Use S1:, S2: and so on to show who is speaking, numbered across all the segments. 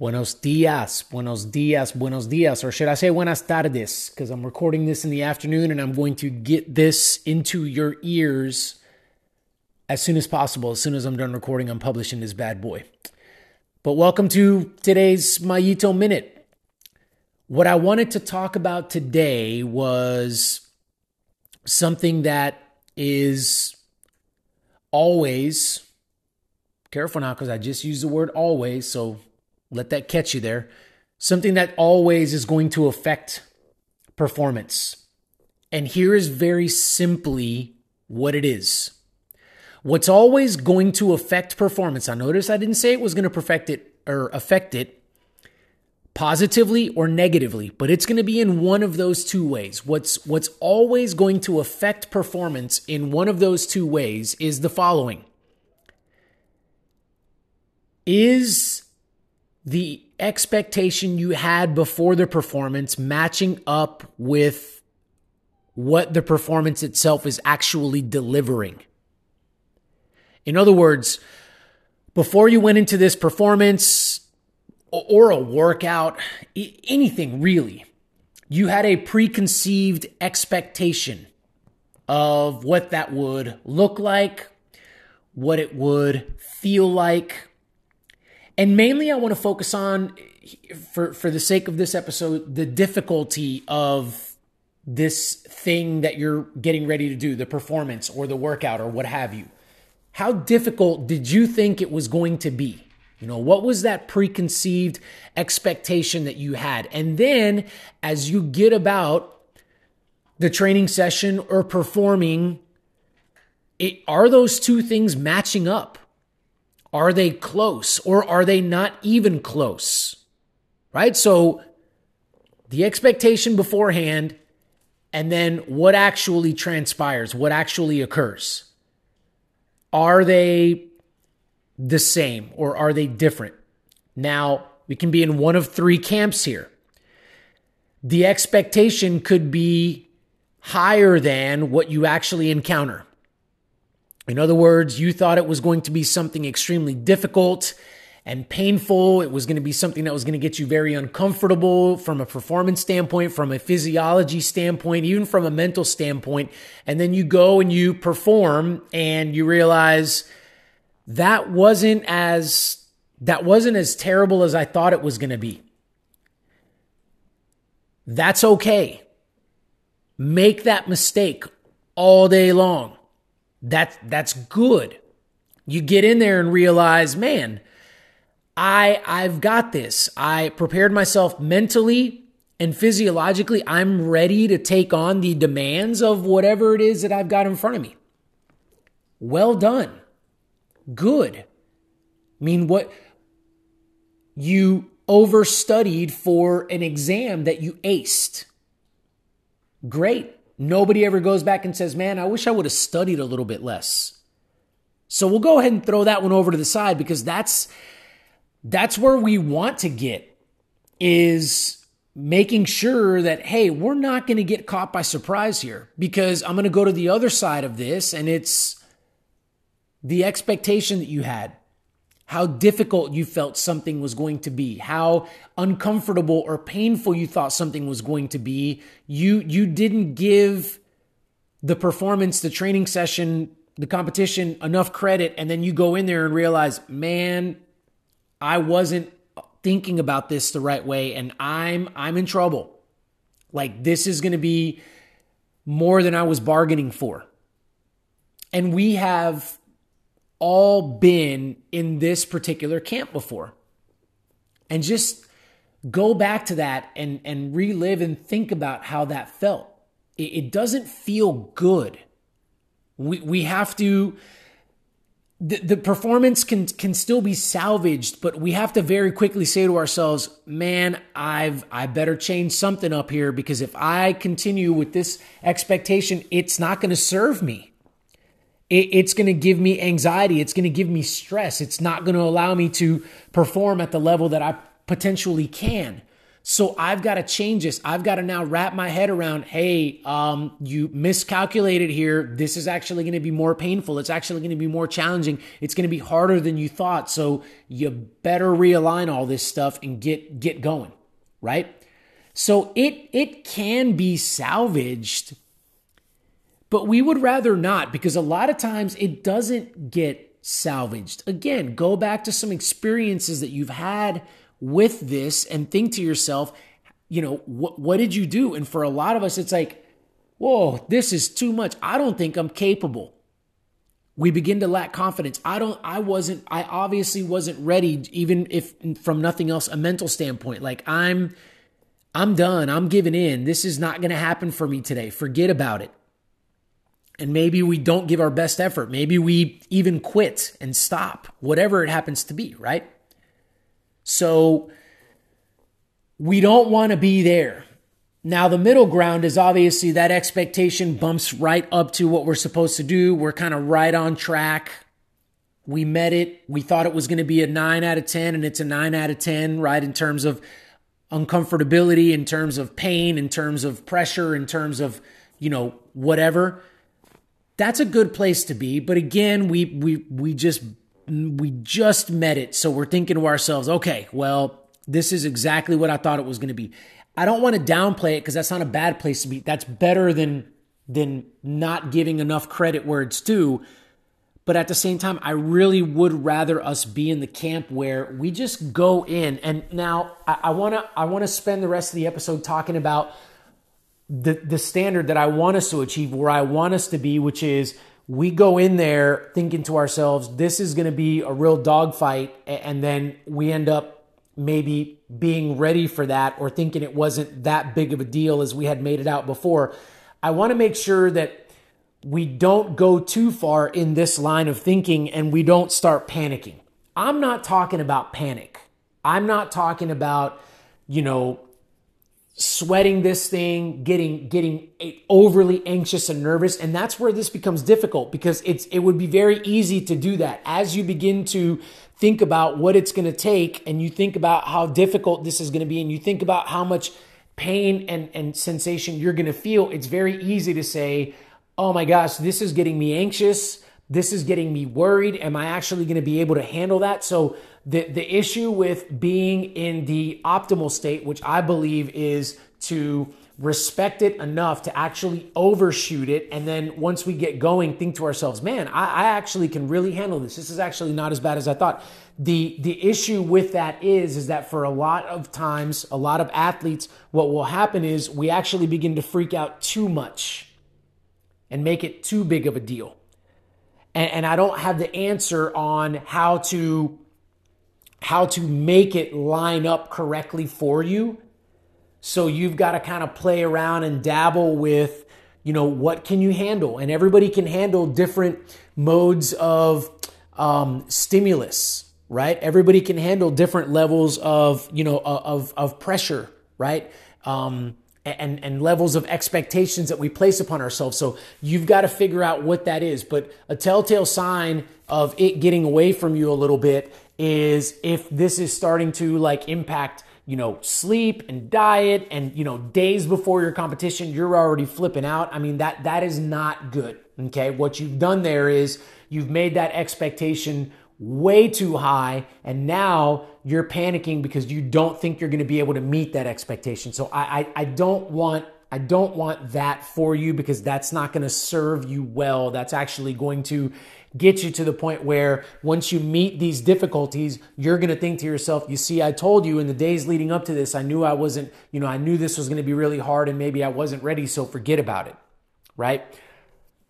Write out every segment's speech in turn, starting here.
S1: Buenos dias, buenos dias, buenos dias, or should I say buenas tardes? Because I'm recording this in the afternoon and I'm going to get this into your ears as soon as possible. As soon as I'm done recording, I'm publishing this bad boy. But welcome to today's Mayito Minute. What I wanted to talk about today was something that is always, careful now because I just used the word always, so let that catch you there. Something that always is going to affect performance. And here is very simply what it is. What's always going to affect performance. I notice I didn't say it was going to perfect it or affect it positively or negatively, but it's going to be in one of those two ways. What's what's always going to affect performance in one of those two ways is the following. Is the expectation you had before the performance matching up with what the performance itself is actually delivering. In other words, before you went into this performance or a workout, anything really, you had a preconceived expectation of what that would look like, what it would feel like, and mainly, I want to focus on, for, for the sake of this episode, the difficulty of this thing that you're getting ready to do, the performance or the workout or what have you. How difficult did you think it was going to be? You know, what was that preconceived expectation that you had? And then as you get about the training session or performing, it, are those two things matching up? Are they close or are they not even close? Right? So the expectation beforehand and then what actually transpires, what actually occurs. Are they the same or are they different? Now, we can be in one of three camps here. The expectation could be higher than what you actually encounter. In other words, you thought it was going to be something extremely difficult and painful. It was going to be something that was going to get you very uncomfortable from a performance standpoint, from a physiology standpoint, even from a mental standpoint. And then you go and you perform and you realize that wasn't as that wasn't as terrible as I thought it was going to be. That's okay. Make that mistake all day long. That's that's good. You get in there and realize, man, I I've got this. I prepared myself mentally and physiologically. I'm ready to take on the demands of whatever it is that I've got in front of me. Well done. Good. I mean, what you overstudied for an exam that you aced. Great. Nobody ever goes back and says, man, I wish I would have studied a little bit less. So we'll go ahead and throw that one over to the side because that's that's where we want to get is making sure that hey, we're not going to get caught by surprise here because I'm going to go to the other side of this and it's the expectation that you had how difficult you felt something was going to be, how uncomfortable or painful you thought something was going to be. You you didn't give the performance, the training session, the competition enough credit and then you go in there and realize, "Man, I wasn't thinking about this the right way and I'm I'm in trouble." Like this is going to be more than I was bargaining for. And we have all been in this particular camp before. And just go back to that and, and relive and think about how that felt. It, it doesn't feel good. We, we have to, the, the performance can, can still be salvaged, but we have to very quickly say to ourselves, man, I've, I better change something up here because if I continue with this expectation, it's not going to serve me it's going to give me anxiety. It's going to give me stress. It's not going to allow me to perform at the level that I potentially can. So I've got to change this. I've got to now wrap my head around, hey, um, you miscalculated here. This is actually going to be more painful. It's actually going to be more challenging. It's going to be harder than you thought. So you better realign all this stuff and get get going, right? So it it can be salvaged, but we would rather not because a lot of times it doesn't get salvaged. Again, go back to some experiences that you've had with this and think to yourself, you know, what, what did you do? And for a lot of us, it's like, whoa, this is too much. I don't think I'm capable. We begin to lack confidence. I don't, I wasn't, I obviously wasn't ready, even if from nothing else, a mental standpoint. Like I'm, I'm done. I'm giving in. This is not going to happen for me today. Forget about it. And maybe we don't give our best effort. Maybe we even quit and stop, whatever it happens to be, right? So we don't want to be there. Now, the middle ground is obviously that expectation bumps right up to what we're supposed to do. We're kind of right on track. We met it. We thought it was going to be a nine out of 10, and it's a nine out of 10, right? In terms of uncomfortability, in terms of pain, in terms of pressure, in terms of, you know, whatever. That's a good place to be. But again, we we we just we just met it. So we're thinking to ourselves, okay, well, this is exactly what I thought it was going to be. I don't want to downplay it because that's not a bad place to be. That's better than than not giving enough credit where it's due. But at the same time, I really would rather us be in the camp where we just go in. And now I want to I want to spend the rest of the episode talking about the the standard that I want us to achieve, where I want us to be, which is we go in there thinking to ourselves, this is going to be a real dogfight. And then we end up maybe being ready for that or thinking it wasn't that big of a deal as we had made it out before. I want to make sure that we don't go too far in this line of thinking and we don't start panicking. I'm not talking about panic. I'm not talking about, you know, sweating this thing, getting getting overly anxious and nervous, and that's where this becomes difficult because it's it would be very easy to do that as you begin to think about what it's going to take and you think about how difficult this is going to be and you think about how much pain and and sensation you're going to feel, it's very easy to say, "Oh my gosh, this is getting me anxious." This is getting me worried. Am I actually going to be able to handle that? So the, the issue with being in the optimal state, which I believe is to respect it enough to actually overshoot it. And then once we get going, think to ourselves, man, I, I actually can really handle this. This is actually not as bad as I thought. The, the issue with that is, is that for a lot of times, a lot of athletes, what will happen is we actually begin to freak out too much and make it too big of a deal. And, and I don't have the answer on how to how to make it line up correctly for you. So you've got to kind of play around and dabble with, you know, what can you handle? And everybody can handle different modes of um, stimulus, right? Everybody can handle different levels of, you know, of, of pressure, right? Um, and, and levels of expectations that we place upon ourselves. So you've got to figure out what that is. But a telltale sign of it getting away from you a little bit is if this is starting to like impact you know sleep and diet and you know days before your competition you're already flipping out. I mean that that is not good okay? What you've done there is you've made that expectation way too high and now you're panicking because you don't think you're going to be able to meet that expectation. So i i, I don't want I don't want that for you because that's not going to serve you well. That's actually going to get you to the point where once you meet these difficulties, you're going to think to yourself, you see, I told you in the days leading up to this, I knew I wasn't, you know, I knew this was going to be really hard and maybe I wasn't ready, so forget about it, right?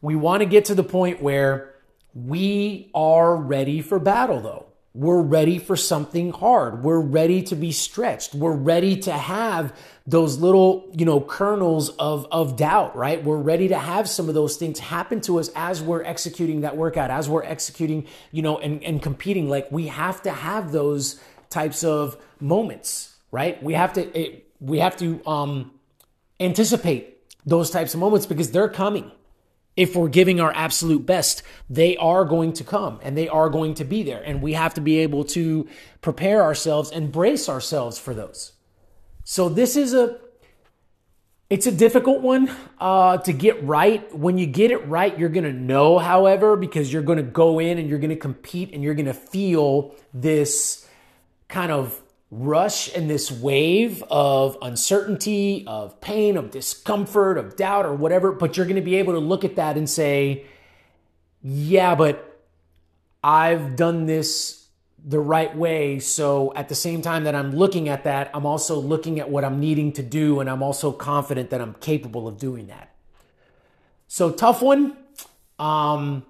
S1: We want to get to the point where we are ready for battle though. We're ready for something hard. We're ready to be stretched. We're ready to have those little, you know, kernels of, of doubt, right? We're ready to have some of those things happen to us as we're executing that workout, as we're executing, you know, and, and competing. Like we have to have those types of moments, right? We have to, it, we have to, um, anticipate those types of moments because they're coming if we're giving our absolute best, they are going to come and they are going to be there. And we have to be able to prepare ourselves and brace ourselves for those. So this is a it's a difficult one uh, to get right. When you get it right, you're to know, however, because you're to go in and you're to compete and you're to feel this kind of rush and this wave of uncertainty, of pain, of discomfort, of doubt, or whatever. But you're going to be able to look at that and say, yeah, but I've done this the right way. So at the same time that I'm looking at that, I'm also looking at what I'm needing to do, and I'm also confident that I'm capable of doing that. So tough one. Um,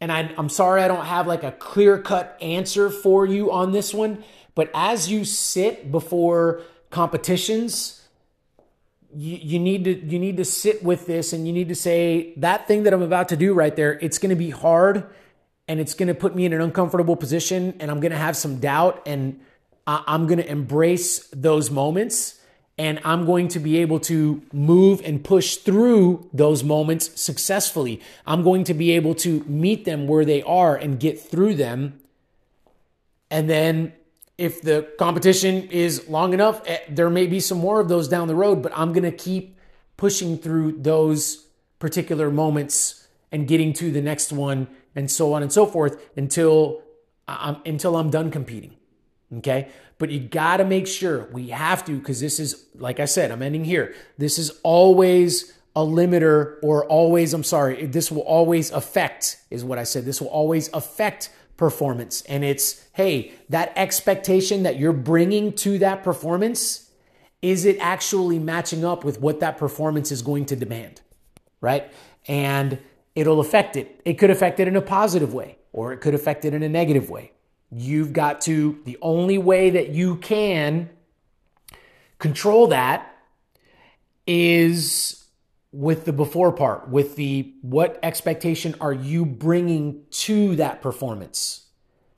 S1: and I, I'm sorry I don't have like a clear cut answer for you on this one. But as you sit before competitions, you, you need to you need to sit with this and you need to say that thing that I'm about to do right there. It's going to be hard and it's going to put me in an uncomfortable position and I'm going to have some doubt and I'm going to embrace those moments and I'm going to be able to move and push through those moments successfully. I'm going to be able to meet them where they are and get through them. And then if the competition is long enough, eh, there may be some more of those down the road, but I'm going to keep pushing through those particular moments and getting to the next one and so on and so forth until I'm until I'm done competing. Okay? But you got to make sure we have to cuz this is like I said, I'm ending here. This is always a limiter or always I'm sorry, this will always affect is what I said. This will always affect performance. And it's hey, that expectation that you're bringing to that performance is it actually matching up with what that performance is going to demand? Right? And it'll affect it. It could affect it in a positive way or it could affect it in a negative way. You've got to, the only way that you can control that is with the before part, with the what expectation are you bringing to that performance?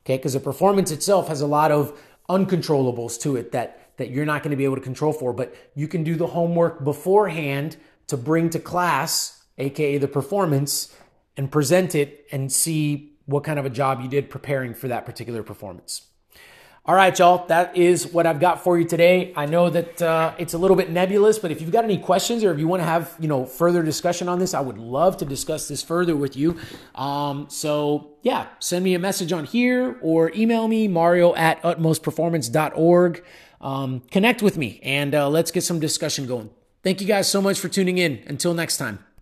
S1: Okay, because the performance itself has a lot of uncontrollables to it that that you're not going to be able to control for, but you can do the homework beforehand to bring to class aka the performance, and present it and see what kind of a job you did preparing for that particular performance. All right, y'all, that is what I've got for you today. I know that uh, it's a little bit nebulous, but if you've got any questions or if you want to have you know further discussion on this, I would love to discuss this further with you. Um, so yeah, send me a message on here or email me mario at utmostperformance.org. Um, connect with me and uh, let's get some discussion going. Thank you guys so much for tuning in. Until next time.